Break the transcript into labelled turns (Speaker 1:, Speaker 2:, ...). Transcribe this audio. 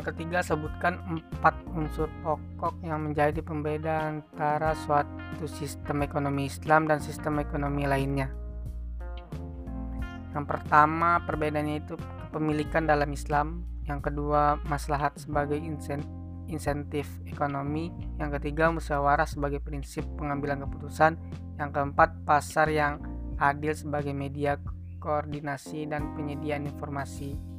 Speaker 1: Yang ketiga, sebutkan empat unsur pokok yang menjadi pembeda antara suatu sistem ekonomi Islam dan sistem ekonomi lainnya. Yang pertama, perbedaannya itu kepemilikan dalam Islam. Yang kedua, maslahat sebagai insentif ekonomi. Yang ketiga, musyawarah sebagai prinsip pengambilan keputusan. Yang keempat, pasar yang adil sebagai media koordinasi dan penyediaan informasi